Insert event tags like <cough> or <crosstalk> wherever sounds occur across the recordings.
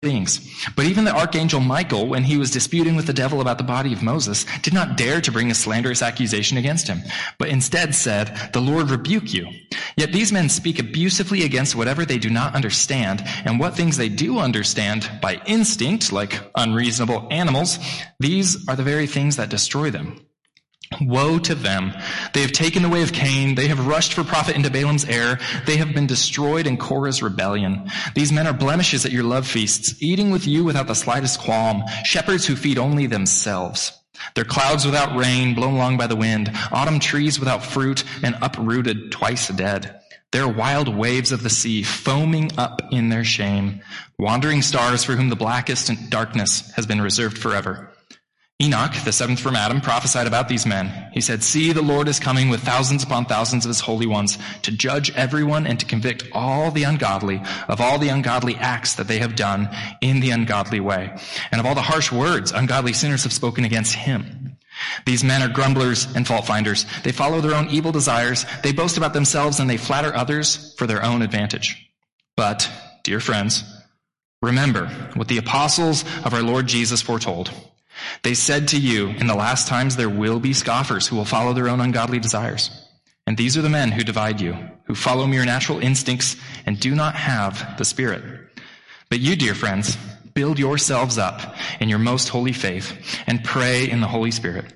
beings. But even the archangel Michael, when he was disputing with the devil about the body of Moses, did not dare to bring a slanderous accusation against him, but instead said, The Lord rebuke you. Yet these men speak abusively against whatever they do not understand, and what things they do understand by instinct, like unreasonable animals, these are the very things that destroy them. Woe to them. They have taken the way of Cain. They have rushed for profit into Balaam's error. They have been destroyed in Korah's rebellion. These men are blemishes at your love feasts, eating with you without the slightest qualm, shepherds who feed only themselves. They're clouds without rain, blown along by the wind, autumn trees without fruit, and uprooted, twice dead. They're wild waves of the sea, foaming up in their shame, wandering stars for whom the blackest darkness has been reserved forever. Enoch, the seventh from Adam, prophesied about these men. He said, See, the Lord is coming with thousands upon thousands of his holy ones to judge everyone and to convict all the ungodly of all the ungodly acts that they have done in the ungodly way, and of all the harsh words ungodly sinners have spoken against him. These men are grumblers and fault finders. They follow their own evil desires. They boast about themselves and they flatter others for their own advantage. But, dear friends, remember what the apostles of our Lord Jesus foretold. They said to you, in the last times there will be scoffers who will follow their own ungodly desires. And these are the men who divide you, who follow mere natural instincts and do not have the Spirit. But you, dear friends, build yourselves up in your most holy faith and pray in the Holy Spirit.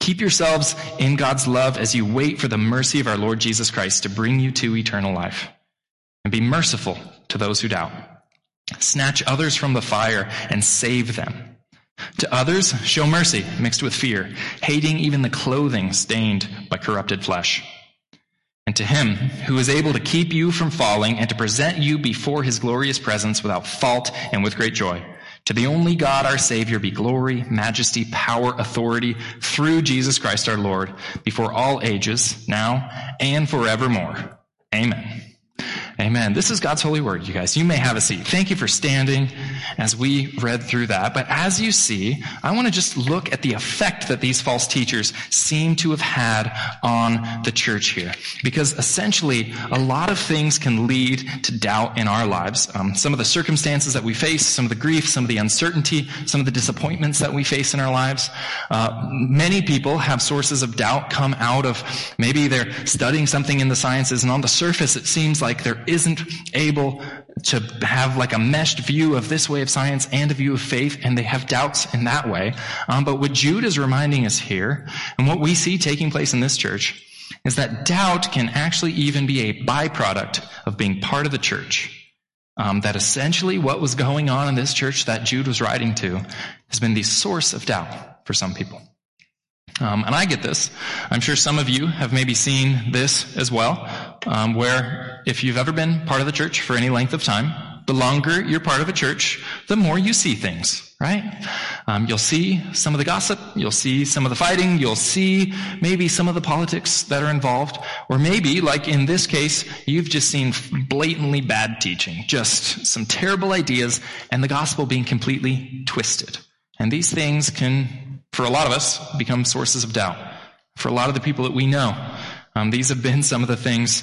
Keep yourselves in God's love as you wait for the mercy of our Lord Jesus Christ to bring you to eternal life. And be merciful to those who doubt. Snatch others from the fire and save them. To others, show mercy mixed with fear, hating even the clothing stained by corrupted flesh. And to him who is able to keep you from falling and to present you before his glorious presence without fault and with great joy. To the only God our Savior be glory, majesty, power, authority through Jesus Christ our Lord before all ages, now and forevermore. Amen. Amen. This is God's holy word, you guys. You may have a seat. Thank you for standing as we read through that. But as you see, I want to just look at the effect that these false teachers seem to have had on the church here. Because essentially, a lot of things can lead to doubt in our lives. Um, some of the circumstances that we face, some of the grief, some of the uncertainty, some of the disappointments that we face in our lives. Uh, many people have sources of doubt come out of maybe they're studying something in the sciences and on the surface it seems like there isn't able to have like a meshed view of this way of science and a view of faith, and they have doubts in that way. Um, but what Jude is reminding us here, and what we see taking place in this church, is that doubt can actually even be a byproduct of being part of the church. Um, that essentially what was going on in this church that Jude was writing to has been the source of doubt for some people. Um, and I get this. I'm sure some of you have maybe seen this as well, um, where if you've ever been part of the church for any length of time, the longer you're part of a church, the more you see things, right? Um, you'll see some of the gossip, you'll see some of the fighting, you'll see maybe some of the politics that are involved, or maybe, like in this case, you've just seen blatantly bad teaching, just some terrible ideas, and the gospel being completely twisted. And these things can for a lot of us, become sources of doubt. For a lot of the people that we know, um, these have been some of the things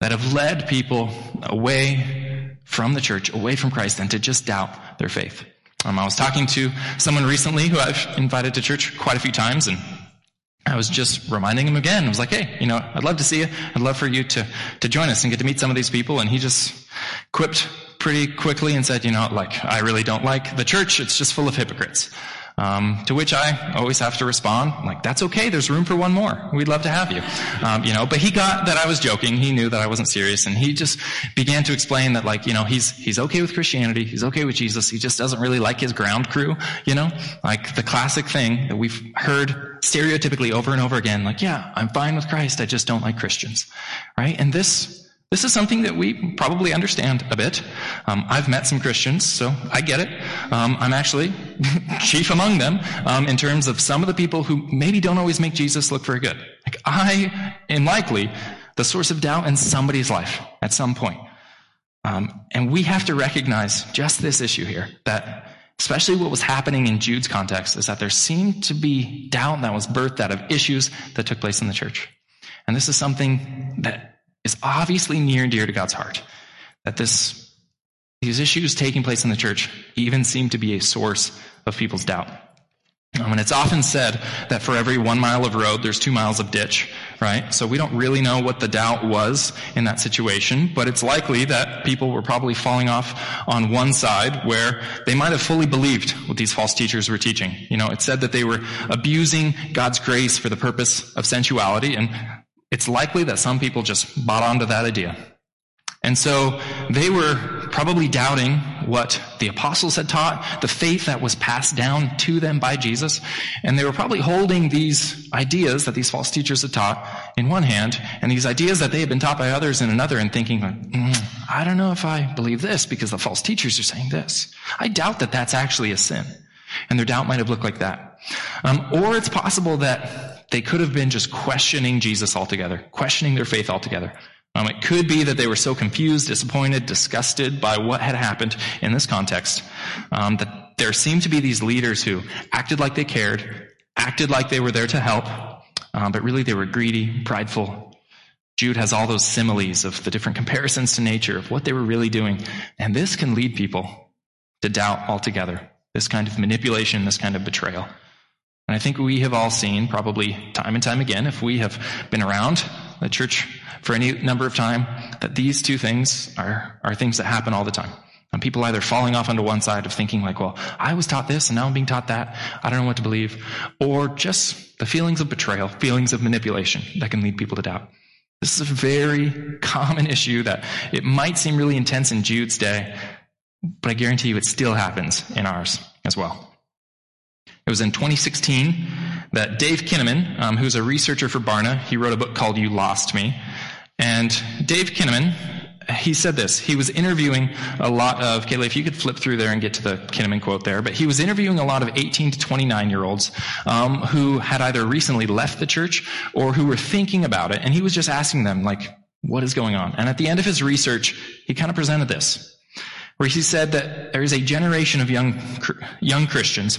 that have led people away from the church, away from Christ, and to just doubt their faith. Um, I was talking to someone recently who I've invited to church quite a few times, and I was just reminding him again. I was like, hey, you know, I'd love to see you. I'd love for you to, to join us and get to meet some of these people. And he just quipped pretty quickly and said, you know, like, I really don't like the church. It's just full of hypocrites. Um, to which I always have to respond, like, that's okay. There's room for one more. We'd love to have you. Um, you know, but he got that I was joking. He knew that I wasn't serious, and he just began to explain that, like, you know, he's he's okay with Christianity. He's okay with Jesus. He just doesn't really like his ground crew. You know, like the classic thing that we've heard stereotypically over and over again. Like, yeah, I'm fine with Christ. I just don't like Christians. Right? And this this is something that we probably understand a bit. Um, I've met some Christians, so I get it. Um, I'm actually <laughs> chief among them um, in terms of some of the people who maybe don't always make Jesus look very good. Like I am likely the source of doubt in somebody's life at some point. Um, and we have to recognize just this issue here that especially what was happening in Jude's context is that there seemed to be doubt that was birthed out of issues that took place in the church. And this is something that is obviously near and dear to God's heart. That this these issues taking place in the church even seem to be a source of people's doubt. Um, and it's often said that for every one mile of road, there's two miles of ditch, right? So we don't really know what the doubt was in that situation, but it's likely that people were probably falling off on one side where they might have fully believed what these false teachers were teaching. You know, it said that they were abusing God's grace for the purpose of sensuality, and it's likely that some people just bought onto that idea. And so they were probably doubting what the apostles had taught, the faith that was passed down to them by Jesus. And they were probably holding these ideas that these false teachers had taught in one hand and these ideas that they had been taught by others in another and thinking, mm, I don't know if I believe this because the false teachers are saying this. I doubt that that's actually a sin. And their doubt might have looked like that. Um, or it's possible that they could have been just questioning Jesus altogether, questioning their faith altogether. Um, it could be that they were so confused, disappointed, disgusted by what had happened in this context um, that there seemed to be these leaders who acted like they cared, acted like they were there to help, um, but really they were greedy, prideful. Jude has all those similes of the different comparisons to nature of what they were really doing. And this can lead people to doubt altogether. This kind of manipulation, this kind of betrayal. And I think we have all seen, probably time and time again, if we have been around the church for any number of time, that these two things are, are things that happen all the time. And people either falling off onto one side of thinking like, well, I was taught this and now I'm being taught that. I don't know what to believe. Or just the feelings of betrayal, feelings of manipulation that can lead people to doubt. This is a very common issue that it might seem really intense in Jude's day, but I guarantee you it still happens in ours as well. It was in 2016 that Dave Kinnaman, um, who's a researcher for Barna, he wrote a book called You Lost Me. And Dave Kinnaman, he said this. He was interviewing a lot of, Kayla, if you could flip through there and get to the Kinnaman quote there, but he was interviewing a lot of 18 to 29 year olds um, who had either recently left the church or who were thinking about it. And he was just asking them, like, what is going on? And at the end of his research, he kind of presented this where he said that there is a generation of young, young Christians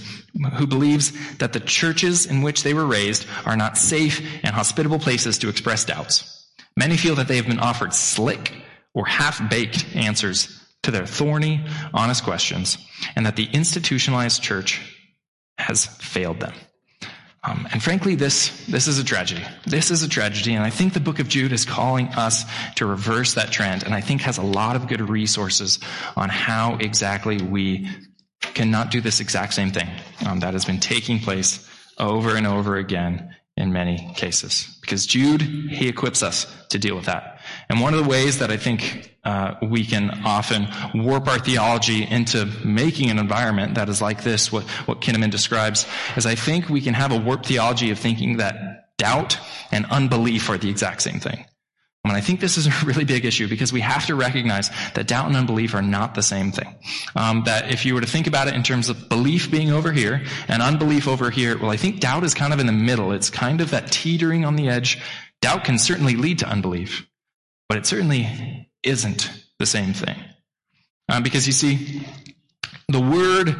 who believes that the churches in which they were raised are not safe and hospitable places to express doubts. Many feel that they have been offered slick or half-baked answers to their thorny, honest questions, and that the institutionalized church has failed them. Um, and frankly, this, this is a tragedy. This is a tragedy, and I think the book of Jude is calling us to reverse that trend, and I think has a lot of good resources on how exactly we cannot do this exact same thing um, that has been taking place over and over again in many cases. Because Jude, he equips us to deal with that. And one of the ways that I think uh, we can often warp our theology into making an environment that is like this, what, what Kinnaman describes, is I think we can have a warped theology of thinking that doubt and unbelief are the exact same thing. And I think this is a <laughs> really big issue because we have to recognize that doubt and unbelief are not the same thing. Um, that if you were to think about it in terms of belief being over here and unbelief over here, well, I think doubt is kind of in the middle. It's kind of that teetering on the edge. Doubt can certainly lead to unbelief, but it certainly isn't the same thing. Um, because you see, the word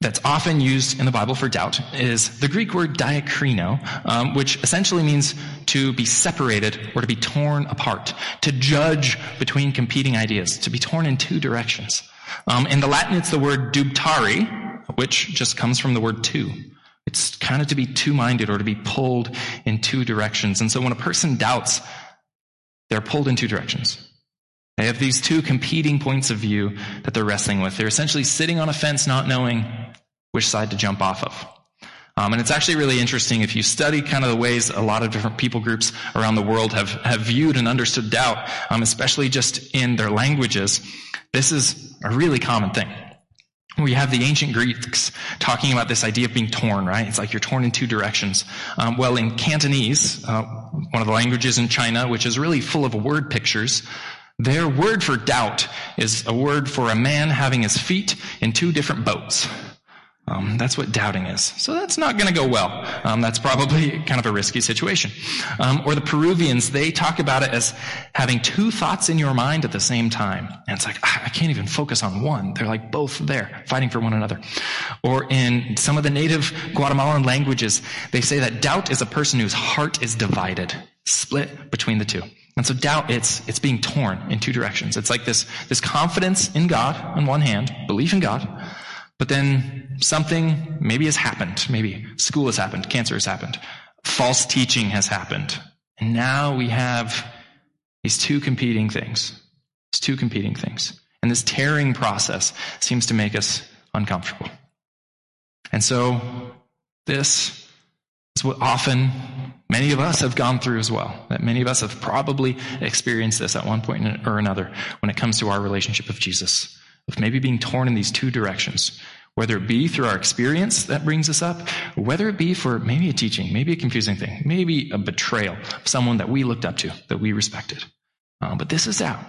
that's often used in the Bible for doubt is the Greek word diakrino, um, which essentially means to be separated or to be torn apart, to judge between competing ideas, to be torn in two directions. Um, in the Latin, it's the word dubitare, which just comes from the word two. It's kind of to be two-minded or to be pulled in two directions. And so when a person doubts, they're pulled in two directions. They have these two competing points of view that they're wrestling with. They're essentially sitting on a fence not knowing which side to jump off of. Um, and it's actually really interesting if you study kind of the ways a lot of different people groups around the world have, have viewed and understood doubt, um, especially just in their languages. This is a really common thing. We have the ancient Greeks talking about this idea of being torn, right? It's like you're torn in two directions. Um, well, in Cantonese, uh, one of the languages in China, which is really full of word pictures, their word for doubt is a word for a man having his feet in two different boats. Um, that's what doubting is. So that's not going to go well. Um, that's probably kind of a risky situation. Um, or the Peruvians, they talk about it as having two thoughts in your mind at the same time. And it's like, ah, I can't even focus on one. They're like both there, fighting for one another. Or in some of the native Guatemalan languages, they say that doubt is a person whose heart is divided, split between the two. And so doubt, it's, it's being torn in two directions. It's like this, this confidence in God on one hand, belief in God, but then something maybe has happened. Maybe school has happened, cancer has happened, false teaching has happened. And now we have these two competing things. These two competing things. And this tearing process seems to make us uncomfortable. And so this is what often many of us have gone through as well. That many of us have probably experienced this at one point or another when it comes to our relationship with Jesus, of maybe being torn in these two directions. Whether it be through our experience that brings us up, or whether it be for maybe a teaching, maybe a confusing thing, maybe a betrayal of someone that we looked up to, that we respected. Um, but this is doubt.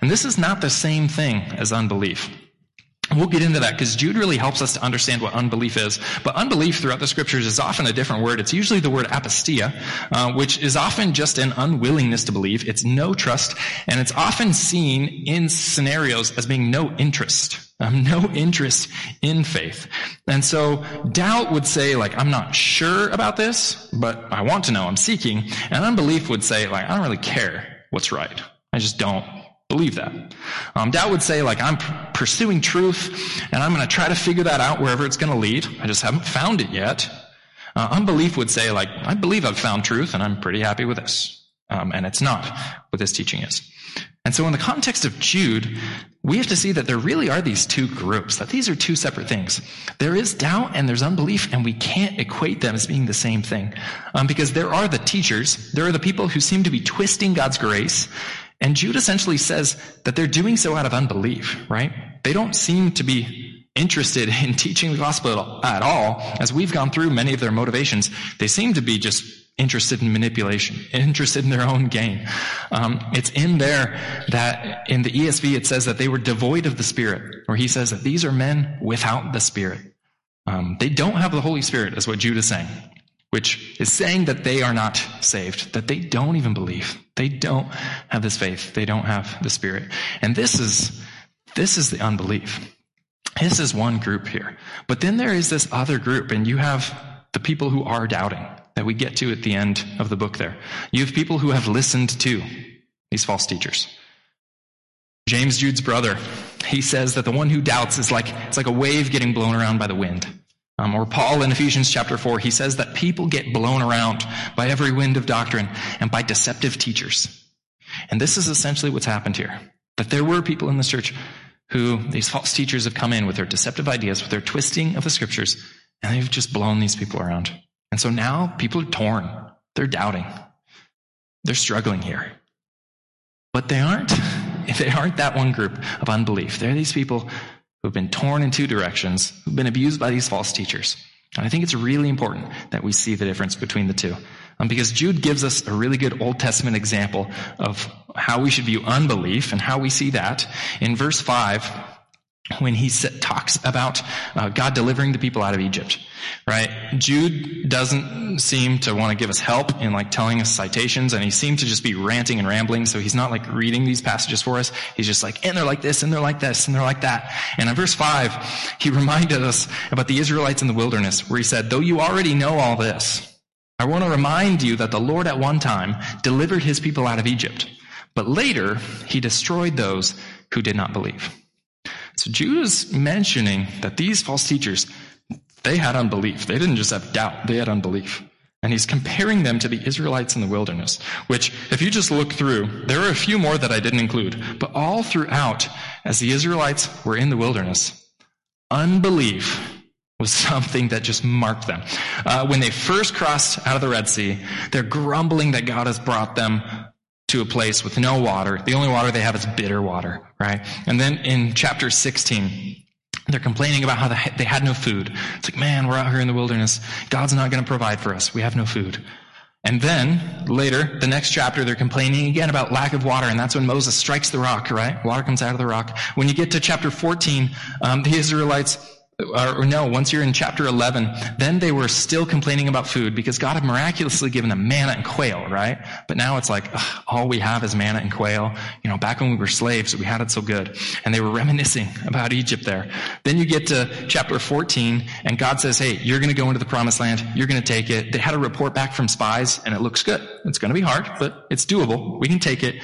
And this is not the same thing as unbelief. We'll get into that because Jude really helps us to understand what unbelief is. But unbelief throughout the scriptures is often a different word. It's usually the word apistia, uh, which is often just an unwillingness to believe. It's no trust, and it's often seen in scenarios as being no interest. Um, no interest in faith. And so doubt would say, like, I'm not sure about this, but I want to know, I'm seeking. And unbelief would say, like, I don't really care what's right. I just don't believe that. Um, doubt would say, like, I'm pursuing truth and I'm going to try to figure that out wherever it's going to lead. I just haven't found it yet. Uh, unbelief would say, like, I believe I've found truth and I'm pretty happy with this. Um, and it's not what this teaching is. And so in the context of Jude, we have to see that there really are these two groups, that these are two separate things. There is doubt and there's unbelief, and we can't equate them as being the same thing. Um, because there are the teachers, there are the people who seem to be twisting God's grace and Jude essentially says that they're doing so out of unbelief, right? They don't seem to be interested <laughs> in teaching the gospel at all. As we've gone through many of their motivations, they seem to be just interested in manipulation, <laughs> interested in their own gain. Um, it's in there that in the ESV it says that they were devoid of the Spirit, or he says that these are men without the Spirit. Um, they don't have the Holy Spirit, is what Jude is saying which is saying that they are not saved, that they don't even believe. They don't have this faith. They don't have the Spirit. And this is, this is the unbelief. This is one group here. But then there is this other group, and you have the people who are doubting that we get to at the end of the book there. You have people who have listened to these false teachers. James Jude's brother, he says that the one who doubts is like, it's like a wave getting blown around by the wind. Um, or Paul in Ephesians chapter 4, he says that people get blown around by every wind of doctrine and by deceptive teachers. And this is essentially what's happened here. That there were people in this church who these false teachers have come in with their deceptive ideas, with their twisting of the scriptures, and they've just blown these people around. And so now people are torn. They're doubting. They're struggling here. But they aren't. <laughs> They aren't that one group of unbelief. They're these people who've been torn in two directions, who've been abused by these false teachers. And I think it's really important that we see the difference between the two. Um, because Jude gives us a really good Old Testament example of how we should view unbelief and how we see that. In verse 5, when he talks about uh, God delivering the people out of Egypt, right? Jude doesn't seem to want to give us help in like telling us citations, and he seemed to just be ranting and rambling. So he's not like reading these passages for us. He's just like, and they're like this, and they're like this, and they're like that. And in verse five, he <laughs> reminded us about the Israelites in the wilderness, where he said, "Though you already know all this, I want to remind you that the Lord at one time delivered His people out of Egypt, but later He destroyed those who did not believe." So Jude is mentioning that these false teachers, they had unbelief. They didn't just have doubt, they had unbelief. And he's comparing them to the Israelites in the wilderness, which, if you just look through, there are a few more that I didn't include, but all throughout, as the Israelites were in the wilderness, unbelief was <laughs> something that just marked them. Uh, when they first crossed out of the Red Sea, they're grumbling that God has brought them to a place with no water. The only water they have is bitter water, right? And then in chapter 16, they're complaining about how they had no food. It's like, man, we're out here in the wilderness. God's not going to provide for us. We have no food. And then later, the next chapter, they're complaining again about lack of water, and that's when Moses strikes the rock, right? Water comes out of the rock. When you get to chapter 14, um, the Israelites or no, once you're in chapter 11, then they were still complaining about food because God had miraculously given them manna and quail, right? But now it's like, ugh, all we have is manna and quail. You know, back when we were slaves, we had it so good. And they were reminiscing <laughs> about Egypt there. Then you get to chapter 14 and God says, hey, you're going to go into the promised land. You're going to take it. They had a report back from spies and it looks good. It's going to be hard, but it's doable. We can take it.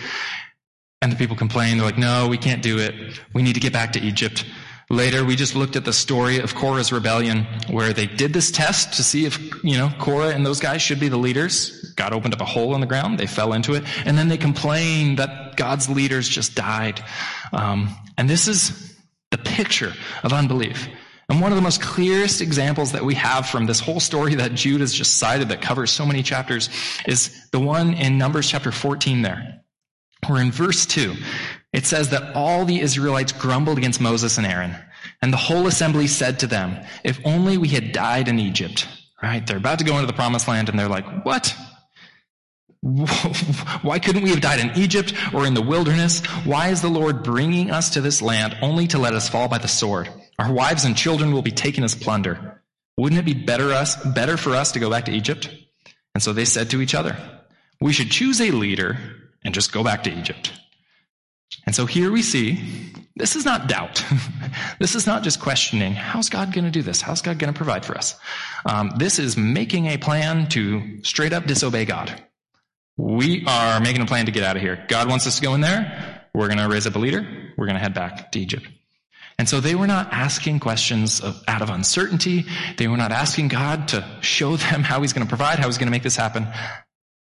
And the people complain. They're like, no, we can't do it. We need to get back to Egypt. Later, we just looked at the story of Korah's rebellion, where they did this test to see if, you know, Korah and those guys should be the leaders. God opened up a hole in the ground. They fell into it. And then they complained that God's leaders just died. Um, and this is the picture of unbelief. And one of the most clearest examples that we have from this whole story that Jude has just cited that covers so many chapters is the one in Numbers chapter 14 there. Where in verse 2, it says that all the Israelites grumbled against Moses and Aaron. And the whole assembly said to them, if only we had died in Egypt, right? They're about to go into the promised land and they're like, what? <laughs> Why couldn't we have died in Egypt or in the wilderness? Why is the Lord bringing us to this land only to let us fall by the sword? Our wives and children will be taken as plunder. Wouldn't it be better us, better for us to go back to Egypt? And so they said to each other, we should choose a leader and just go back to Egypt. And so here we see this is not doubt. <laughs> this is not just questioning, how's God going to do this? How's God going to provide for us? Um, this is making a plan to straight up disobey God. We are making a plan to get out of here. God wants us to go in there. We're going to raise up a leader. We're going to head back to Egypt. And so they were not asking questions of, out of uncertainty. They were not asking God to show them how he's going to provide, how he's going to make this happen.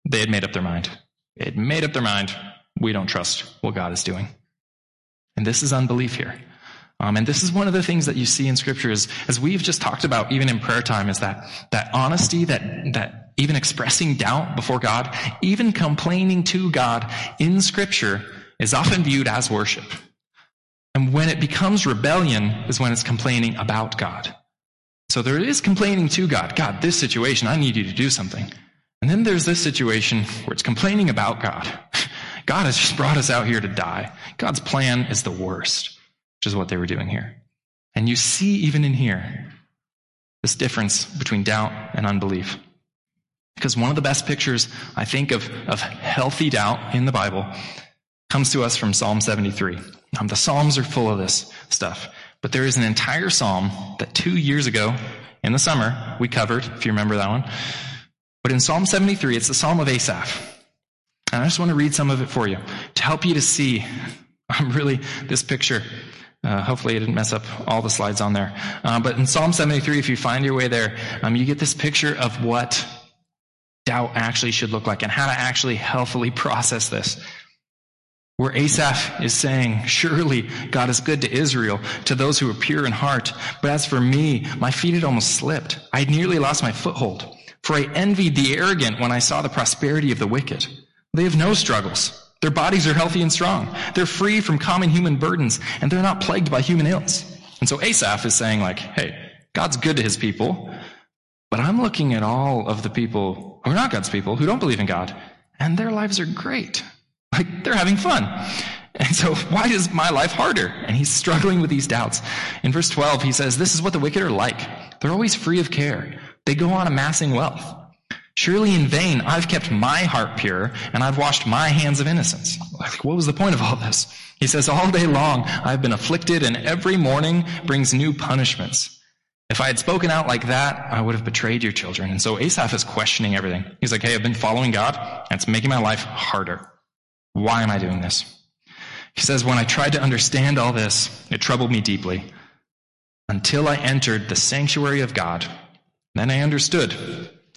They had made up their mind. They had made up their mind we don't trust what God is doing. And this is unbelief here. Um, and this is one of the things that you see in scripture is, as we've just talked about, even in prayer time, is that, that honesty, that, that even expressing doubt before God, even complaining to God in scripture is often viewed as worship. And when it becomes rebellion is when it's complaining about God. So there is complaining to God. God, this situation, I need you to do something. And then there's this situation where it's complaining about God. <laughs> God has just brought us out here to die. God's plan is the worst, which is what they were doing here. And you see, even in here, this difference between doubt and unbelief. Because one of the best pictures, I think, of, of healthy doubt in the Bible comes to us from Psalm 73. Um, the Psalms are full of this stuff. But there is an entire Psalm that two years ago in the summer we covered, if you remember that one. But in Psalm 73, it's the Psalm of Asaph. And I just want to read some of it for you to help you to see um, really this picture. Uh, hopefully, I didn't mess up all the slides on there. Uh, but in Psalm 73, if you find your way there, um, you get this picture of what doubt actually should look like and how to actually healthily process this. Where Asaph is saying, Surely God is good to Israel, to those who are pure in heart. But as for me, my feet had almost slipped. I had nearly lost my foothold. For I envied the arrogant when I saw the prosperity of the wicked. They have no struggles. Their bodies are healthy and strong. They're free from common human burdens, and they're not plagued by human ills. And so Asaph is saying, like, hey, God's good to his people, but I'm looking at all of the people who are not God's people, who don't believe in God, and their lives are great. Like, they're having fun. And so, why is my life harder? And he's struggling with these doubts. In verse 12, he says, This is what the wicked are like. They're always free of care. They go on amassing wealth. Surely in vain I've kept my heart pure and I've washed my hands of innocence. Like, what was the point of all this? He says, all day long I've been afflicted and every morning brings new punishments. If I had spoken out like that, I would have betrayed your children. And so Asaph is questioning everything. He's like, hey, I've been following God and it's making my life harder. Why am I doing this? He says, when I tried to understand all this, it troubled me deeply until I entered the sanctuary of God. Then I understood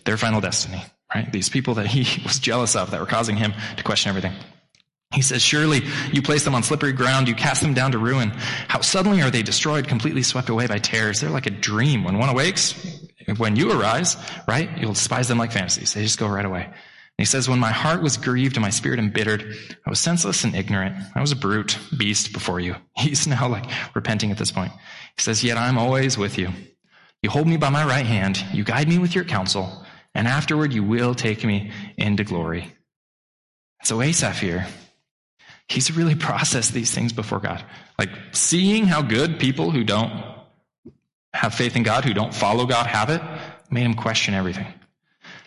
their final destiny, right? These people that he <laughs> was jealous of that were causing him to question everything. He says, Surely you place them on slippery ground, you cast them down to ruin. How suddenly are they destroyed, completely swept away by terrors? They're like a dream. When one awakes, when you arise, right, you'll despise them like fantasies. They just go right away. And he says, When my heart was grieved and my spirit embittered, I was senseless and ignorant. I was a brute beast before you. <laughs> He's now like repenting at this point. He says, Yet I'm always with you. You hold me by my right hand. You guide me with your counsel and afterward you will take me into glory. So Asaph here, he's really <laughs> processed these things before God. Like seeing how good people who don't have faith in God, who don't follow God, have it, made him question everything.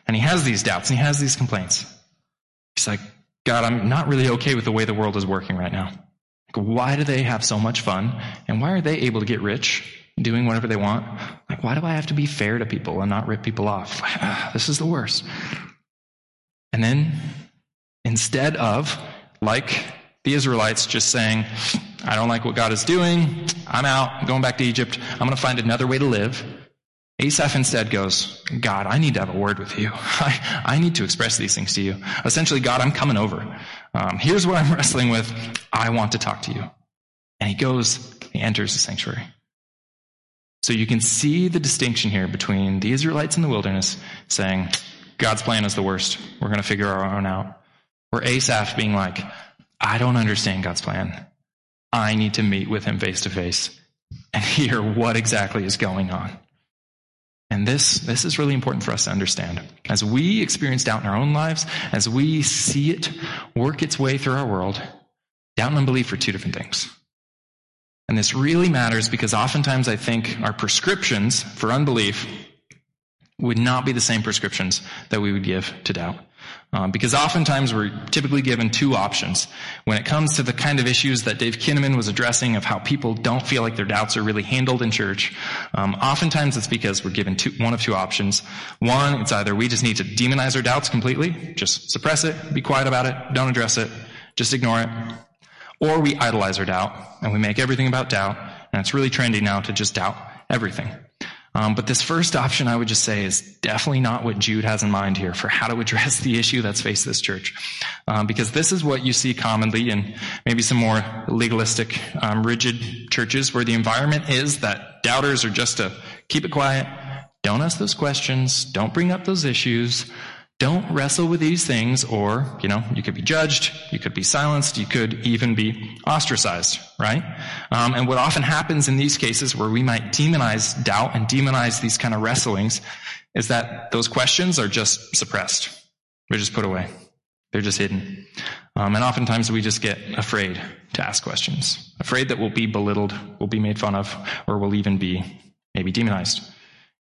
And he has these doubts and he has these complaints. He's like, God, I'm not really okay with the way the world is working right now. Like, why do they have so much fun? And why are they able to get rich doing whatever they want? Like, why do I have to be fair to people and not rip people off? <sighs> this is the worst. And then, instead of, like the Israelites, just saying, I don't like what God is doing, I'm out, I'm going back to Egypt, I'm going to find another way to live. Asaph instead goes, God, I need to have a word with you. <laughs> I, I need to express these things to you. Essentially, God, I'm coming over. Um, here's what I'm <laughs> wrestling with. I want to talk to you. And he goes, he enters the sanctuary. So you can see the distinction here between the Israelites in the wilderness saying, God's plan is the worst. We're going to figure our own out. Or Asaph being like, I don't understand God's plan. I need to meet with him face to face and hear what exactly is going on. And this, this is really important for us to understand. As we experience doubt in our own lives, as we see it work its way through our world, doubt and unbelief are two different things. And this really matters because oftentimes I think our prescriptions for unbelief would not be the same prescriptions that we would give to doubt. Um, because oftentimes we're typically given two options. When it comes to the kind of issues that Dave Kinnaman was addressing of how people don't feel like their doubts are really handled in church, um, oftentimes it's because we're given two, one of two options. One, it's either we just need to demonize our doubts completely, just suppress it, be quiet about it, don't address it, just ignore it. Or we idolize our doubt and we make everything about doubt, and it's really trendy now to just doubt everything. Um, but this first option, I would just say, is definitely not what Jude has in mind here for how to address <laughs> the issue that's faced this church. Um, because this is what you see commonly in maybe some more legalistic, um, rigid churches where the environment is that doubters are just to keep it quiet, don't ask those questions, don't bring up those issues, don't wrestle with these things, or, you know, you could be judged, you could be silenced, you could even be ostracized, right? Um, and what often happens in these cases where we might demonize doubt and demonize these kind of wrestlings is that those questions are just suppressed. They're just put away. They're just hidden. Um, and oftentimes we just get afraid to ask questions, afraid that we'll be belittled, we'll be made fun of, or we'll even be maybe demonized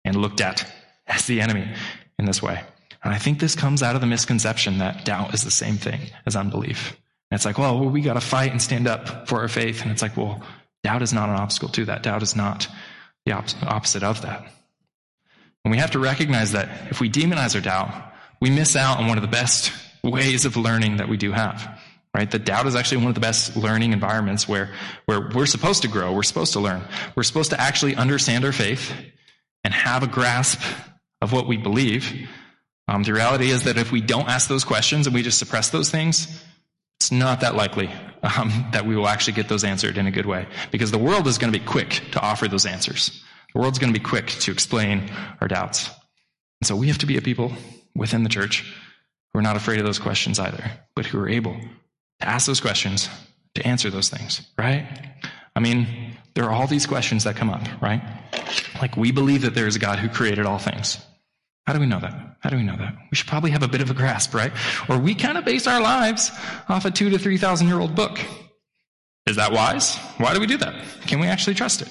and looked at as the enemy in this way. And I think this comes out of the misconception that doubt is the same thing as unbelief. And it's like, well, we got to fight and stand up for our faith. And it's like, well, doubt is not an obstacle to that. Doubt is not the op- opposite of that. And we have to recognize that if we demonize our doubt, we miss out on one of the best ways of learning that we do have. Right? The doubt is actually one of the best learning environments where, where we're supposed to grow. We're supposed to learn. We're supposed to actually understand our faith and have a grasp of what we believe um, the reality is that if we don't ask those questions and we just suppress those things, it's not that likely um, that we will actually get those answered in a good way because the world is going to be quick to offer those answers. The world's going to be quick to explain our doubts. And so we have to be a people within the church who are not afraid of those questions either, but who are able to ask those questions, to answer those things, right? I mean, there are all these questions that come up, right? Like we believe that there is a God who created all things. How do we know that? How do we know that? We should probably have a bit of a grasp, right? Or we kind of base our lives off a two to three thousand year old book. Is that wise? Why do we do that? Can we actually trust it?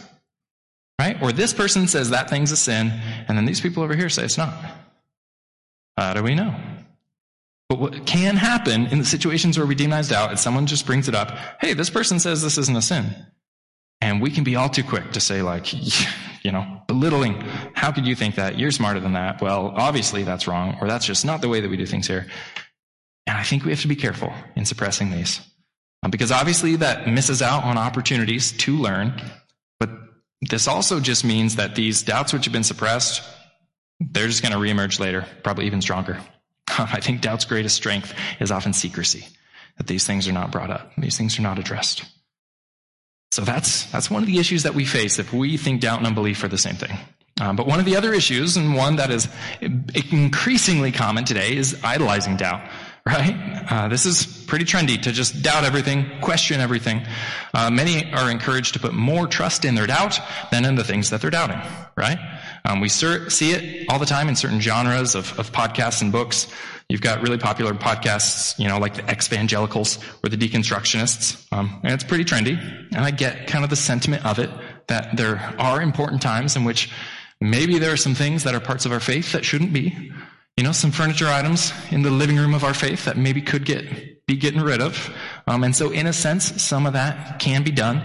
Right? Or this person says that thing's a sin, and then these people over here say it's not. How do we know? But what can happen in the situations where we demonize doubt is someone just brings it up. Hey, this person says this isn't a sin. And we can be all too quick to say, like, <laughs> you know, belittling. How could you think that? You're smarter than that. Well, obviously that's wrong, or that's just not the way that we do things here. And I think we have to be careful in suppressing these. Um, because obviously that misses out on opportunities to learn. But this also just means that these doubts which have been suppressed, they're just going to reemerge later, probably even stronger. <laughs> I think doubt's greatest strength is often secrecy, that these things are not brought up, these things are not addressed. So that's, that's one of the issues that we face if we think doubt and unbelief are the same thing. Um, but one of the other issues, and one that is increasingly common today, is idolizing doubt. Right? Uh, this is pretty trendy to just doubt everything, question everything. Uh, many are encouraged to put more trust in their doubt than in the things that they're doubting. Right? Um, we see it all the time in certain genres of, of podcasts and books. You've got really popular podcasts, you know, like the ex-evangelicals or the deconstructionists. Um, and it's pretty trendy. And I get kind of the sentiment of it. that there are important times in which maybe there are some things that are parts of our faith that shouldn't be. You know, some furniture items in the living room of our faith that maybe could get be getting rid of. Um, and so, in a sense, some of that can be done.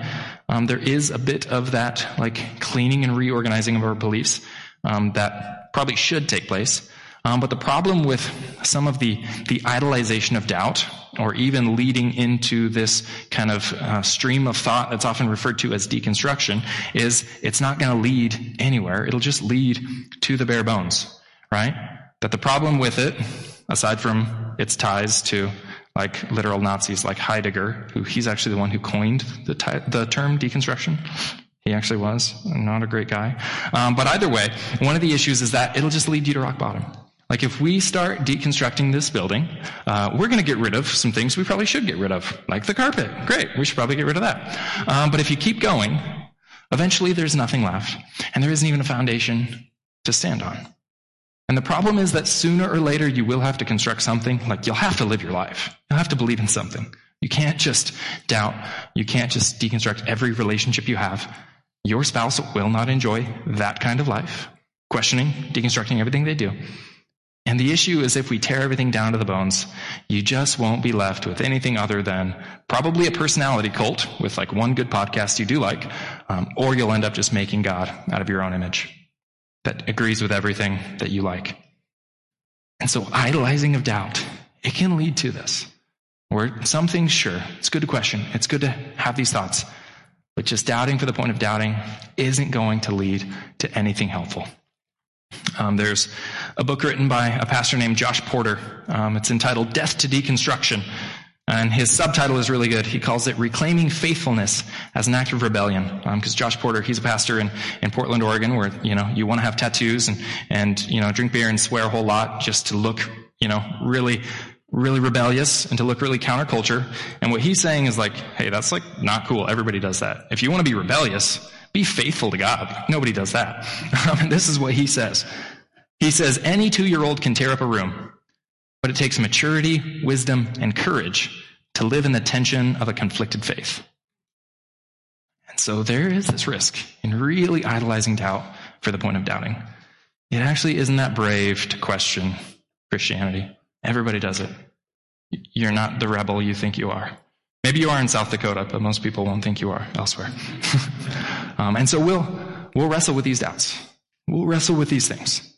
Um, there is a bit of that, like cleaning and reorganizing of our beliefs, um, that probably should take place. Um, but the problem with some of the, the idolization of doubt, or even leading into this kind of uh, stream of thought that's often referred to as deconstruction, is it's not going to lead anywhere. It'll just lead to the bare bones, right? That the problem with it, aside from its ties to like literal Nazis like Heidegger, who he's actually the one who coined the, the term deconstruction. He actually was not a great guy. Um, but either way, one of the issues is that it'll just lead you to rock bottom. Like if we start deconstructing this building, uh, we're going to get rid of some things we probably should get rid of, like the carpet. Great, we should probably get rid of that. Um, but if you keep going, eventually there's nothing left, and there isn't even a foundation to stand on. And the problem is that sooner or later you will have to construct something. Like you'll have to live your life. You'll have to believe in something. You can't just doubt. You can't just deconstruct every relationship you have. Your spouse will not enjoy that kind of life, questioning, deconstructing everything they do. And the issue is if we tear everything down to the bones, you just won't be left with anything other than probably a personality cult with like one good podcast you do like, um, or you'll end up just making God out of your own image that agrees with everything that you like. And so idolizing of doubt, it can lead to this. Where some things, sure, it's good to question. It's good to have these thoughts. But just doubting for the point of doubting isn't going to lead to anything helpful. Um, there's a book written by a pastor named Josh Porter. Um, it's entitled Death to Deconstruction. And his subtitle is really good. He calls it Reclaiming Faithfulness as an Act of Rebellion. Because um, Josh Porter, he's a pastor in, in Portland, Oregon, where, you know, you want to have tattoos and, and, you know, drink beer and swear a whole lot just to look, you know, really, really rebellious and to look really counterculture. And what he's saying is like, hey, that's like not cool. Everybody does that. If you want to be rebellious, be faithful to God. Nobody does that. and <laughs> um, this is what he says. He says, any two year old can tear up a room, but it takes maturity, wisdom, and courage to live in the tension of a conflicted faith. And so there is this risk in really idolizing doubt for the point of doubting. It actually isn't that brave to question Christianity. Everybody does it. You're not the rebel you think you are. Maybe you are in South Dakota, but most people won't think you are elsewhere. <laughs> um, and so we'll, we'll wrestle with these doubts. We'll wrestle with these things.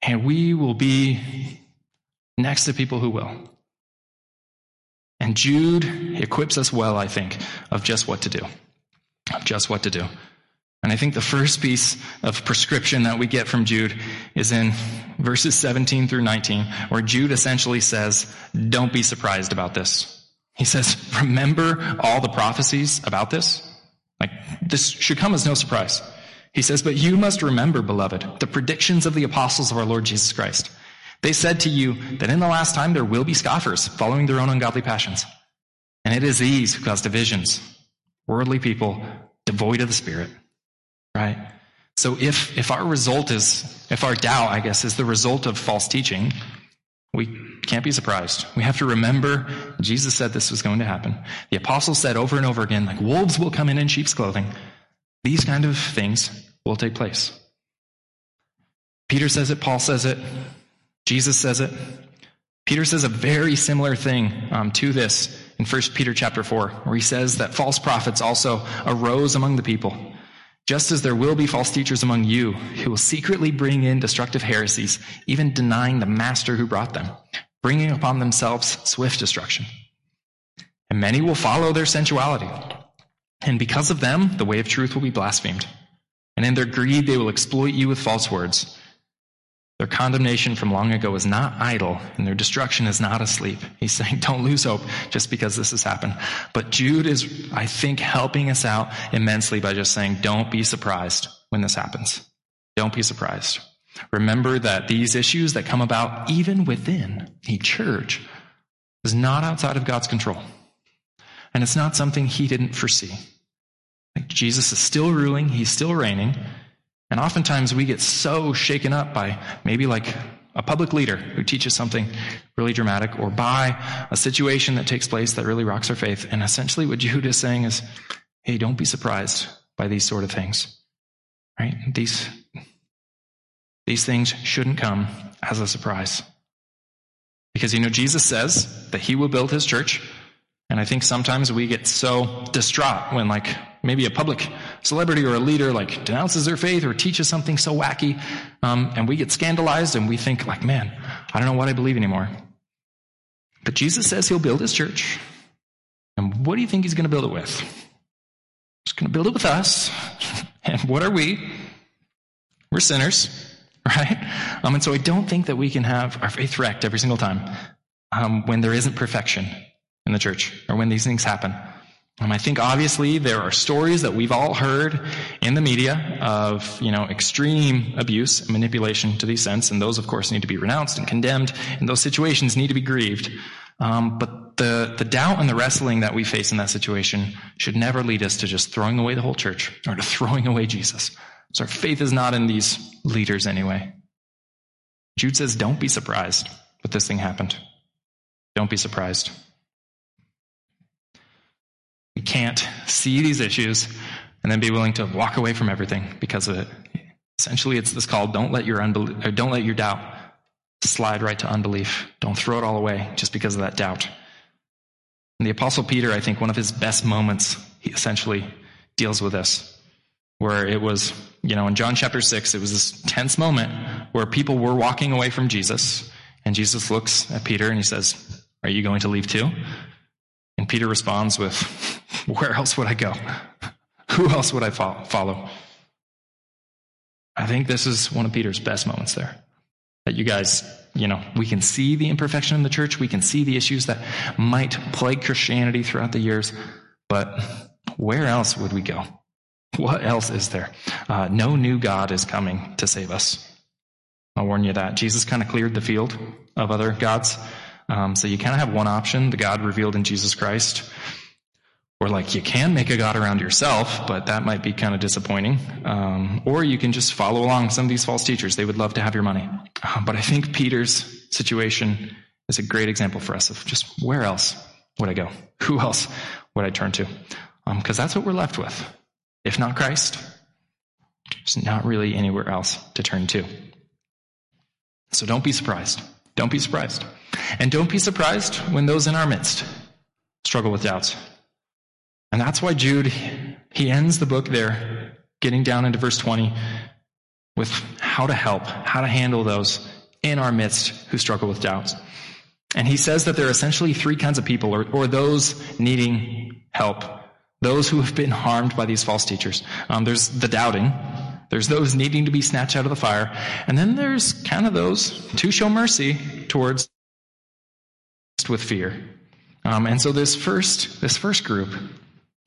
And we will be next to people who will. And Jude equips us well, I think, of just what to do. Of just what to do. And I think the first piece of prescription that we get from Jude is in verses 17 through 19, where Jude essentially says, Don't be surprised about this. He says, Remember all the prophecies about this? Like, this should come as no surprise. He says, But you must remember, beloved, the predictions of the apostles of our Lord Jesus Christ. They said to you that in the last time there will be scoffers following their own ungodly passions. And it is these who cause divisions, worldly people devoid of the Spirit. Right? So if, if our result is, if our doubt, I guess, is the result of false teaching, we can't be surprised. We have to remember Jesus said this was going to happen. The apostles said over and over again, like wolves will come in in sheep's clothing. These kind of things will take place. Peter says it, Paul says it, Jesus says it. Peter says a very similar thing um, to this in 1 Peter chapter 4, where he says that false prophets also arose among the people, just as there will be false teachers among you who will secretly bring in destructive heresies, even denying the master who brought them, bringing upon themselves swift destruction. And many will follow their sensuality. And because of them, the way of truth will be blasphemed. And in their greed, they will exploit you with false words. Their condemnation from long ago is not idle, and their destruction is not asleep. He's saying, <laughs> don't lose hope just because this has happened. But Jude is, I think, helping us out immensely by just saying, don't be surprised when this happens. Don't be surprised. Remember that these issues that come about even within a church is not outside of God's control. And it's not something he didn't foresee. Like Jesus is still ruling, he's still reigning, and oftentimes we get so shaken up by maybe like a public leader who teaches something really dramatic or by a situation that takes place that really rocks our faith. And essentially what Jude is saying is, hey, don't be surprised by these sort of things. Right? These, these things shouldn't come as a surprise. Because, you know, Jesus says that he will build his church. And I think sometimes we get so distraught when, like, maybe a public celebrity or a leader, like, denounces their faith or teaches something so wacky, um, and we get scandalized and we think, like, man, I don't know what I believe anymore. But Jesus says he'll build his church. And what do you think he's going to build it with? He's going to build it with us. <laughs> and what are we? We're sinners <laughs> right? Um, and so I don't think that we can have our faith wrecked every single time um, when there isn't perfection in the church or when these things happen. Um, I think obviously there are stories that we've all heard in the media of, you know, extreme abuse and manipulation to these ends, and those, of course, need to be renounced and condemned, and those situations need to be grieved. Um, but the, the doubt and the wrestling that we face in that situation should never lead us to just throwing away the whole church or to <laughs> throwing away Jesus. So our faith is not in these leaders anyway. Jude says, don't be surprised that this thing happened. Don't be surprised. We can't see these issues and then be willing to walk away from everything because of it. Essentially, it's this call don't let your don't let your doubt slide right to unbelief. Don't throw it all away just because of that doubt. And the Apostle Peter, I think one of his best moments, he essentially deals with this where it was, you know, in John chapter 6, it was this tense moment where people were walking away from Jesus. And Jesus looks at Peter and he says, Are you going to leave too? And Peter responds with, <laughs> Where else would I go? <laughs> Who else would I follow? I think this is one of Peter's best moments there. That you guys, you know, we can see the imperfection in the church, we can see the issues that might plague Christianity throughout the years, but where else would we go? What else is there? Uh, no new God is coming to save us. I'll warn you that. Jesus kind of cleared the field of other gods. Um, so you kind of have one option, the God revealed in Jesus Christ. Or like you can make a God around yourself, but that might be kind of disappointing. Um, or you can just follow along some of these false teachers. They would love to have your money. Um, but I think Peter's situation is a great example for us of just where else would I go? Who else would I turn to? Because um, that's what we're left with. If not Christ, there's not really anywhere else to turn to. So don't be surprised. Don't be surprised. And don't be surprised when those in our midst struggle with doubts. And that's why Jude, he ends the book there, getting down into verse 20, with how to help, how to handle those in our midst who struggle with doubts. And he says that there are essentially three kinds of people, or, or those needing help those who have been harmed by these false teachers. Um, there's the doubting. There's those needing to be snatched out of the fire. And then there's kind of those to show mercy towards with fear. Um, and so this first, this first group,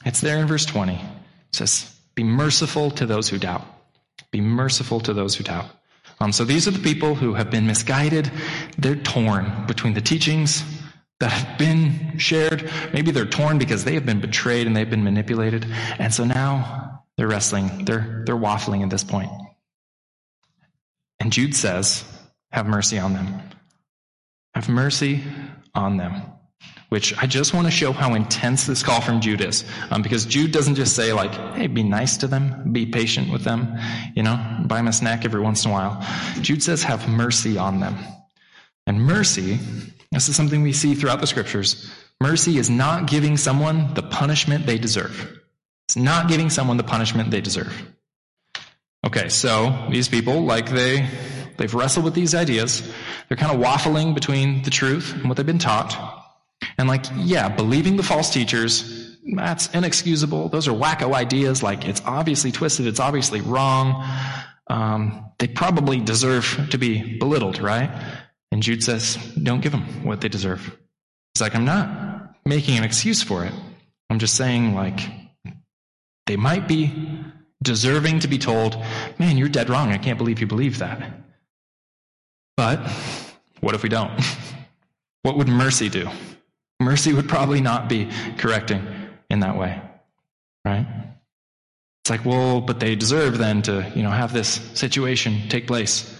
it's there in verse 20. It says, be merciful to those who doubt. Be merciful to those who doubt. Um, so these are the people who have been misguided. They're torn between the teachings that have been shared. Maybe they're torn because they have been betrayed and they've been manipulated. And so now they're wrestling. They're, they're waffling at this point. And Jude says, have mercy on them. Have mercy on them. Which I just want to show how intense this call from Jude is. Um, because Jude doesn't just say like, hey, be nice to them, be patient with them, you know, buy them a snack every once in a while. Jude says, have mercy on them. And mercy this is something we see throughout the scriptures. Mercy is not giving someone the punishment they deserve. It's not giving someone the punishment they deserve. Okay, so these people, like they, they've wrestled with these ideas. They're kind of waffling between the truth and what they've been taught. And like, yeah, believing the false teachers, that's inexcusable. Those are wacko ideas. Like, it's obviously twisted. It's obviously wrong. Um, they probably deserve to be belittled, right? And Jude says, don't give them what they deserve. He's like, I'm not making an excuse for it. I'm just saying, like, they might be deserving to be told, man, you're dead wrong. I can't believe you believe that. But what if we don't? <laughs> what would mercy do? Mercy would probably not be correcting in that way, right? It's like, well, but they deserve then to, you know, have this situation take place.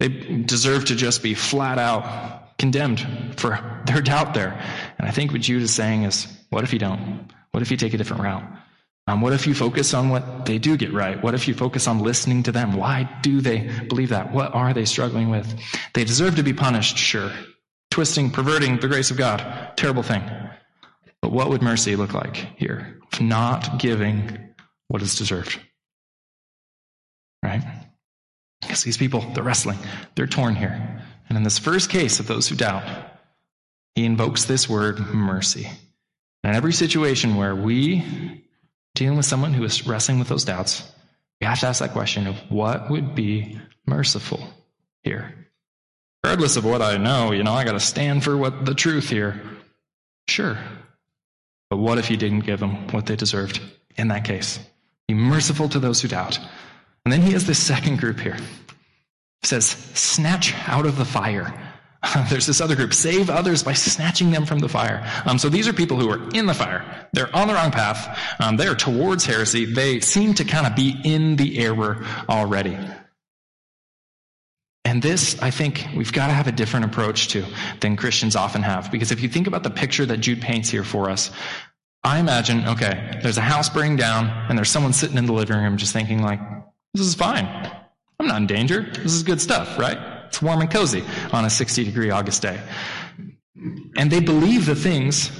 They deserve to just be flat out condemned for their doubt there. And I think what Jude is saying is, what if you don't? What if you take a different route? Um, what if you focus on what they do get right? What if you focus on listening to them? Why do they believe that? What are they struggling with? They deserve to be punished, sure. Twisting, perverting the grace of God, terrible thing. But what would mercy look like here? Not giving what is deserved. Right? Because these people, they're wrestling, they're torn here. And in this first case of those who doubt, he invokes this word mercy. And in every situation where we dealing with someone who is wrestling with those doubts, we have to ask that question of what would be merciful here? Regardless of what I know, you know, I got to stand for what the truth here. Sure. But what if he didn't give them what they deserved in that case? Be merciful to those who doubt. And then he has this second group here. He says, snatch out of the fire. <laughs> There's this other group, save others by snatching them from the fire. Um, so these are people who are in the fire. They're on the wrong path. Um, they're towards heresy. They seem to kind of be in the error already. And this, I think, we've got to have a different approach to than Christians often have. Because if you think about the picture that Jude paints here for us, I imagine, okay, there's a house burning down, and there's someone sitting in the living room just thinking, like, this is fine. I'm not in danger. This is good stuff, right? It's warm and cozy on a 60 degree August day. And they believe the things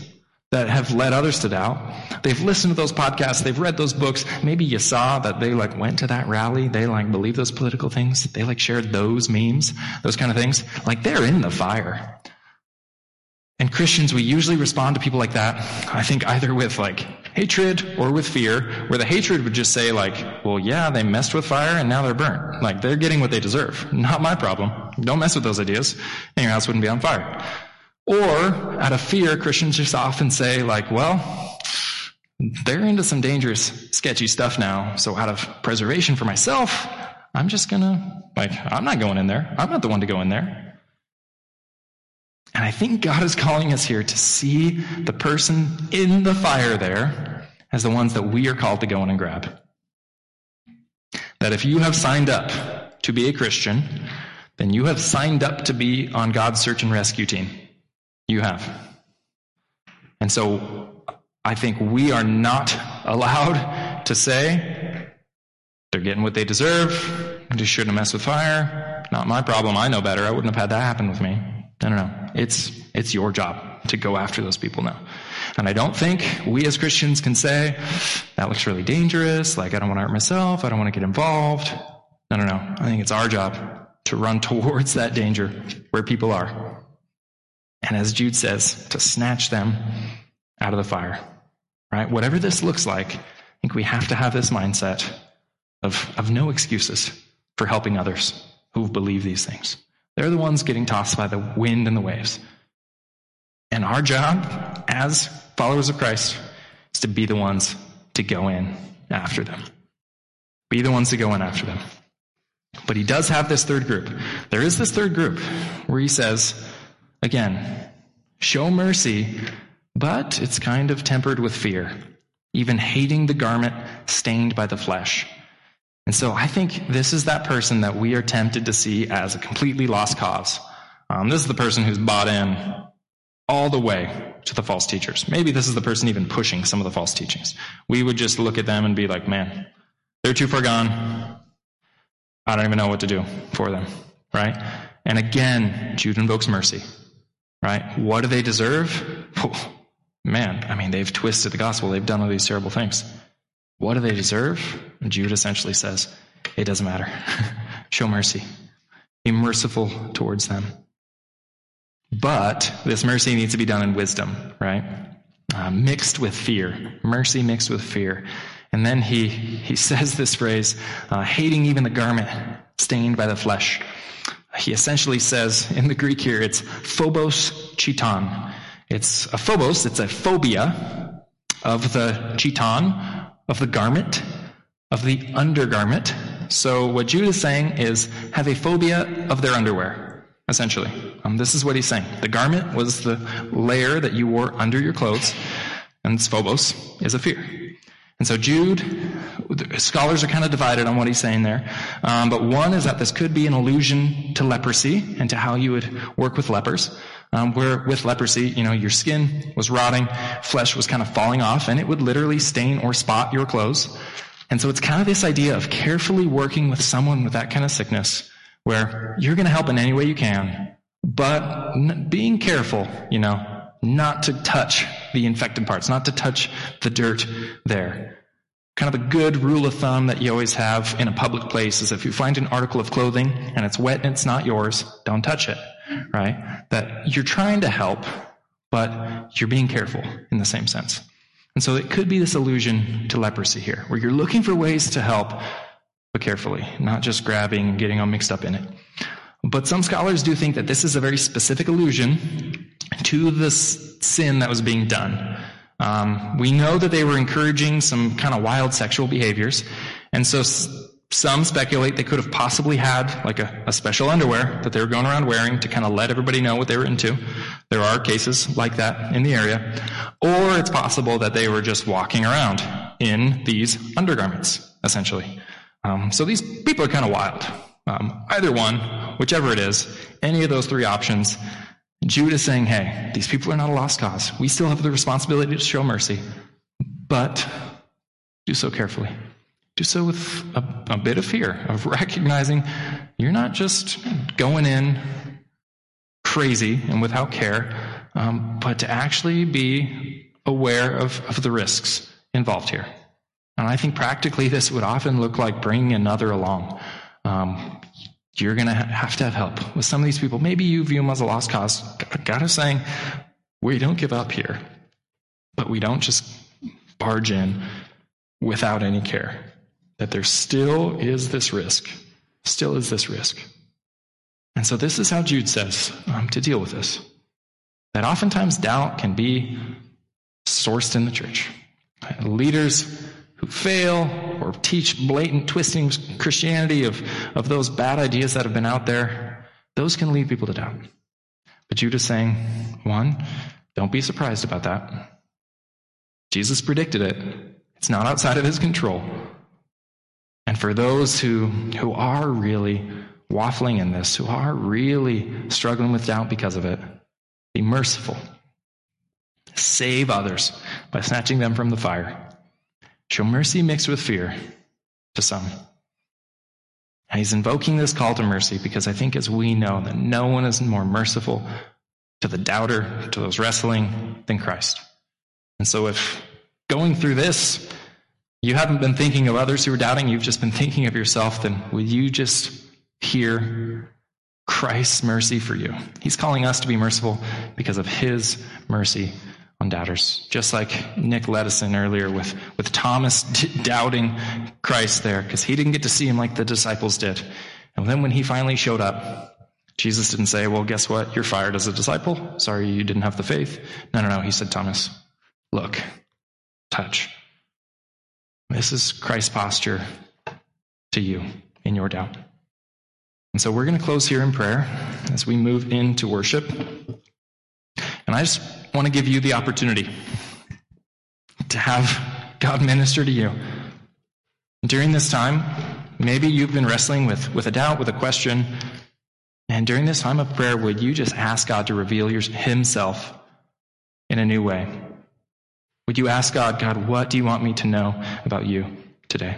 that have led others to doubt. They've listened to those podcasts, they've read those books. Maybe you saw that they like went to that rally, they like believe those political things, they like shared those memes, those kind of things. Like they're in the fire. And Christians, we usually respond to people like that, I think either with like hatred or with fear, where the hatred would just say like, well, yeah, they messed with fire and now they're burnt. Like they're getting what they deserve. Not my problem. Don't mess with those ideas and your house wouldn't be on fire. Or, out of fear, Christians just often say, like, well, they're into some dangerous, sketchy stuff now, so out of preservation for myself, I'm just gonna, like, I'm not going in there. I'm not the one to go in there. And I think God is calling us here to see the person in the fire there as the ones that we are called to go in and grab. That if you have signed up to be a Christian, then you have signed up to be on God's search and rescue team. You have. And so I think we are not allowed to say they're getting what they deserve. Just shouldn't messed with fire. Not my problem. I know better. I wouldn't have had that happen with me. No, no, no. It's, it's your job to go after those people now. And I don't think we as Christians can say, that looks really dangerous. Like, I don't want to hurt myself. I don't want to get involved. No, no, no. I think it's our job to run <laughs> towards that danger where people are and as Jude says, to snatch them out of the fire. Right? Whatever this looks like, I think we have to have this mindset of, of no excuses for helping others who believe these things. They're the ones getting tossed by the wind and the waves. And our job as followers of Christ is to be the ones to go in after them. Be the ones to go in after them. But he does have this third group. There is this third group where he says, Again, show mercy, but it's kind of tempered with fear, even hating the garment stained by the flesh. And so I think this is that person that we are tempted to see as a completely lost cause. Um, this is the person who's bought in all the way to the false teachers. Maybe this is the person even pushing some of the false teachings. We would just look at them and be like, man, they're too far gone. I don't even know what to do for them, right? And again, Jude invokes mercy right? What do they deserve? Oh, <laughs> man, I mean, they've twisted the gospel. They've done all these terrible things. What do they deserve? And Jude essentially says, it doesn't matter. <laughs> Show mercy. Be merciful towards them. But this mercy needs to be done in wisdom, right? Uh, mixed with fear. Mercy mixed with fear. And then he, he <laughs> says this phrase, uh, hating even the garment stained by the flesh he essentially says in the Greek here, it's phobos chiton. It's a phobos, it's a phobia of the chiton, of the garment, of the undergarment. So what Jude is saying is have a phobia of their underwear, essentially. Um, this is what he's saying. The garment was the layer that you wore under your clothes, and phobos is a fear. And so Jude, scholars are kind of divided on what he's saying there. Um, but one is that this could be an allusion to leprosy and to how you would work with lepers. Um, where with leprosy, you know, your skin was rotting, flesh was kind of falling off, and it would literally stain or spot your clothes. And so it's kind of this idea of carefully working with someone with that kind of sickness where you're going to help in any way you can, but being careful, you know, not to touch the infected parts, not to touch the dirt there. Kind of a good rule of thumb that you always have in a public place is if you find an article of clothing and it's wet and it's not yours, don't touch it, right? That you're trying to help, but you're being careful in the same sense. And so it could be this allusion to leprosy here, where you're looking for ways to help, but carefully, not just grabbing and getting all mixed up in it. But some scholars do think that this is a very specific allusion to the sin that was being done. Um, we know that they were encouraging some kind of wild sexual behaviors, and so some speculate they could have possibly had like a, a special underwear that they were going around wearing to kind of let everybody know what they were into. There are cases like that in the area. Or it's possible that they were just walking around in these undergarments, essentially. Um, so these people are kind of wild. Um, either one, whichever it is, any of those three options, Jude is saying, hey, these people are not a lost cause. We still have the responsibility to show mercy, but do so carefully. Do so with a, a bit of fear, of recognizing you're not just going in crazy and without care, um, but to actually be aware of, of the risks involved here. And I think practically this would often look like bringing another along. Um, you're going to have to have help with some of these people. Maybe you view them as a lost cause. God is saying, we don't give up here, but we don't just barge in without any care. That there still is this risk, still is this risk. And so this is how Jude says um, to deal with this. That oftentimes doubt can be sourced in the church. Leaders who fail or teach blatant twisting Christianity of, of those bad ideas that have been out there, those can lead people to doubt. But Jude is saying, one, don't be surprised about that. Jesus predicted it. It's not outside of his control. For those who, who are really waffling in this, who are really struggling with doubt because of it, be merciful. Save others by snatching them from the fire. Show mercy mixed with fear to some. And he's invoking this call to mercy because I think, as we know, that no one is more merciful to the doubter, to those wrestling, than Christ. And so, if going through this, you haven't been thinking of others who are doubting, you've just been thinking of yourself, then would you just hear Christ's mercy for you? He's calling us to be merciful because of his mercy on doubters. Just like Nick in earlier with, with Thomas <laughs> d- doubting Christ there, because he didn't get to see him like the disciples did. And then when he finally showed up, Jesus didn't say, Well, guess what? You're fired as a disciple. Sorry you didn't have the faith. No, no, no. He said, Thomas, look, touch. This is Christ's posture to you in your doubt. And so we're going to close here in prayer as we move into worship. And I just want to give you the opportunity to have God minister to you. During this time, maybe you've been wrestling with, with a doubt, with a question. And during this time of prayer, would you just ask God to reveal your, Himself in a new way? Would you ask God, God, what do you want me to know about you today?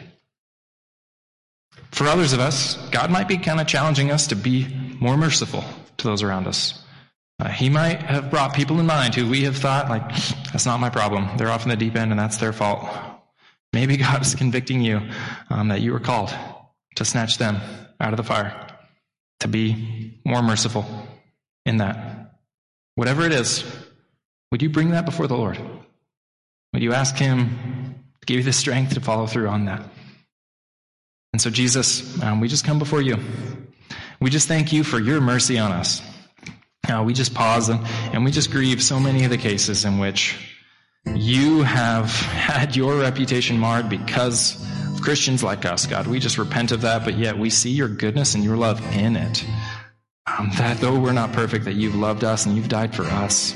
For others of us, God might be kind of challenging us to be more merciful to those around us. Uh, he might have brought people in mind who we have thought, like, that's not my problem. They're off in the deep end and that's their fault. Maybe <laughs> God is convicting you um, that you were called to snatch them out of the fire, to be more merciful in that. Whatever it is, would you bring that before the Lord? Would you ask Him to give you the strength to follow through on that? And so, Jesus, um, we just come before you. We just thank you for your mercy on us. Uh, we just pause and, and we just grieve so many of the cases in which you have <laughs> had your reputation marred because of Christians like us, God. We just repent of that, but yet we see your goodness and your love in it. Um, that though we're not perfect, that you've loved us and you've died for us.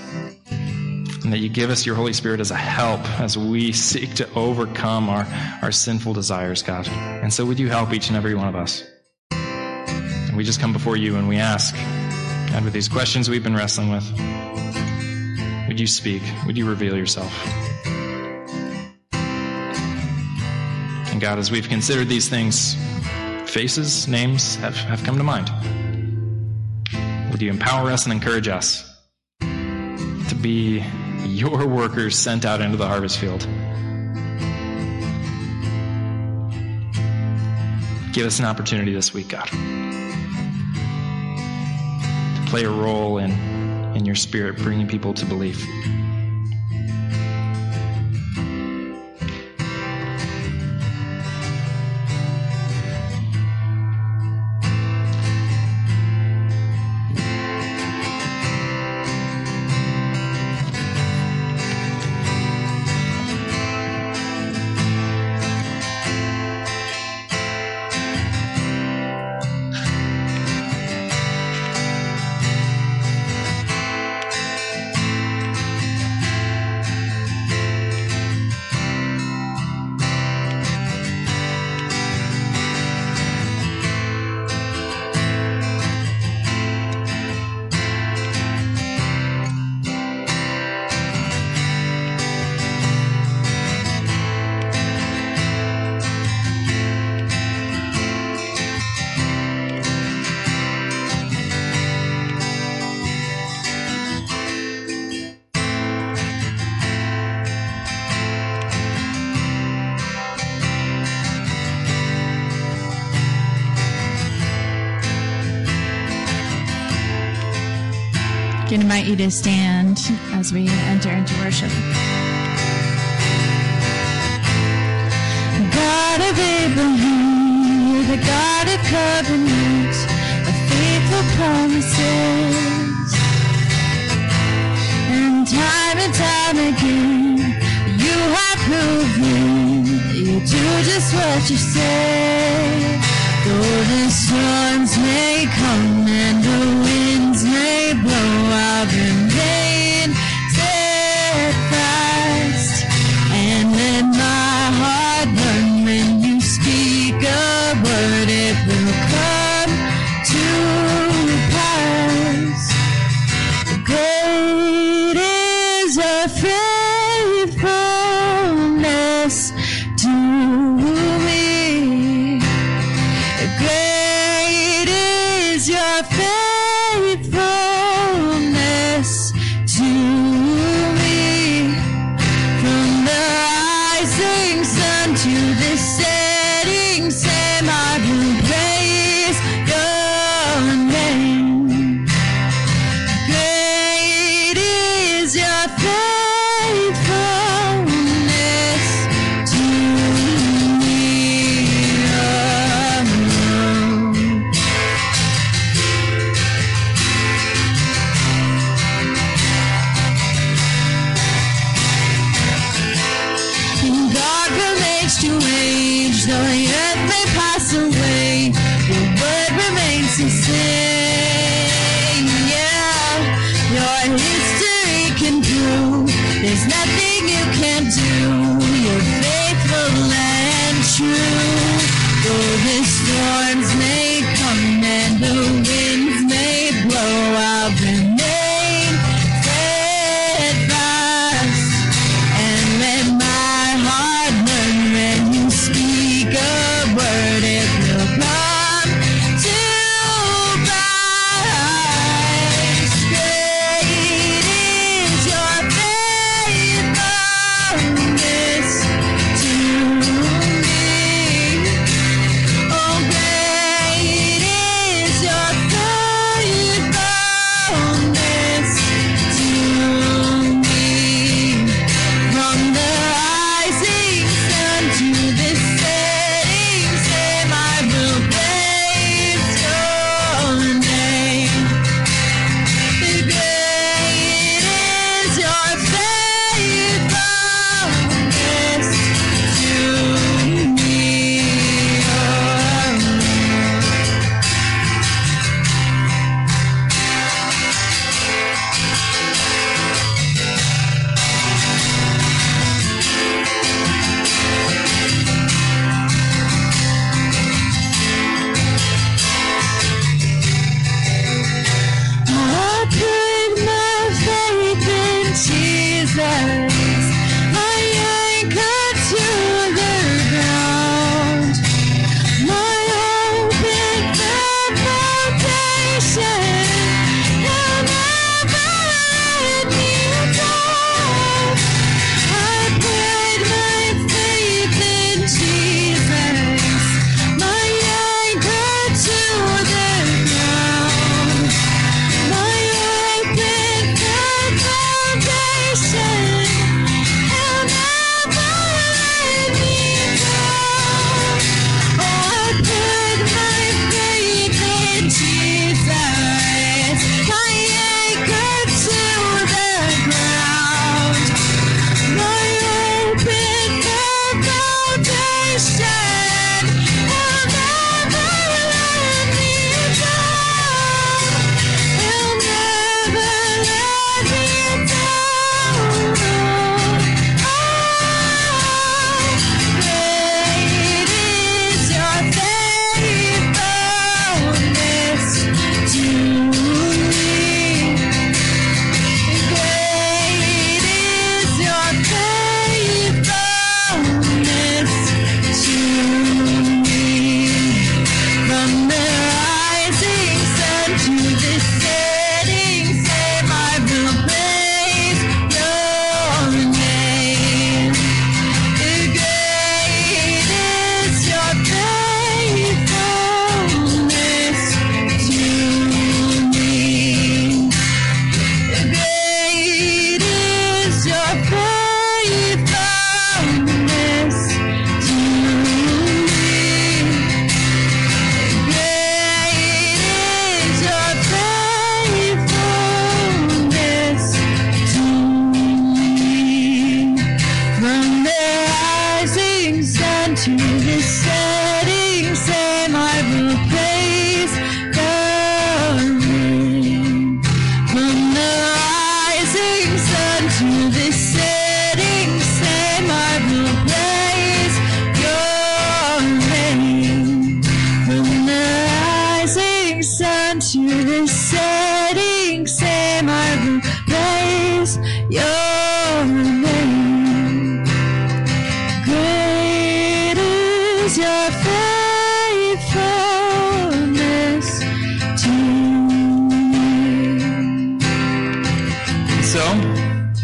And that you give us your Holy Spirit as a help as we seek to overcome our, our sinful desires, God. And so would you help each and every one of us? And we just come before you and we ask God, with these questions we've been wrestling with, would you speak? Would you reveal yourself? And God, as we've considered these things, faces, names have, have come to mind. Would you empower us and encourage us to be your workers sent out into the harvest field? Give us an opportunity this week, God, to play a role in, in your spirit, bringing people to belief. Invite you to stand as we enter into worship. God of Abraham, you're the God of covenant, of faithful promises. And time and time again, you have proven you do just what you say. Though the storms may come and the may blow, I'll remain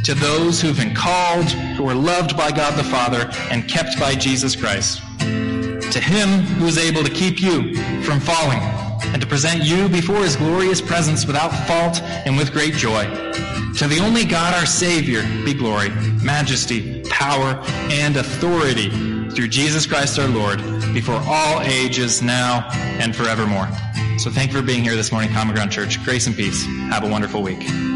to those who've been called, who are loved by God the Father, and kept by Jesus Christ, to him who is able to keep you from falling, and to present you before his glorious presence without fault and with great joy, to the only God our Savior be glory, majesty, power, and authority through Jesus Christ our Lord, before all ages, now and forevermore. So thank you for being here this morning, Common Ground Church. Grace and peace. Have a wonderful week.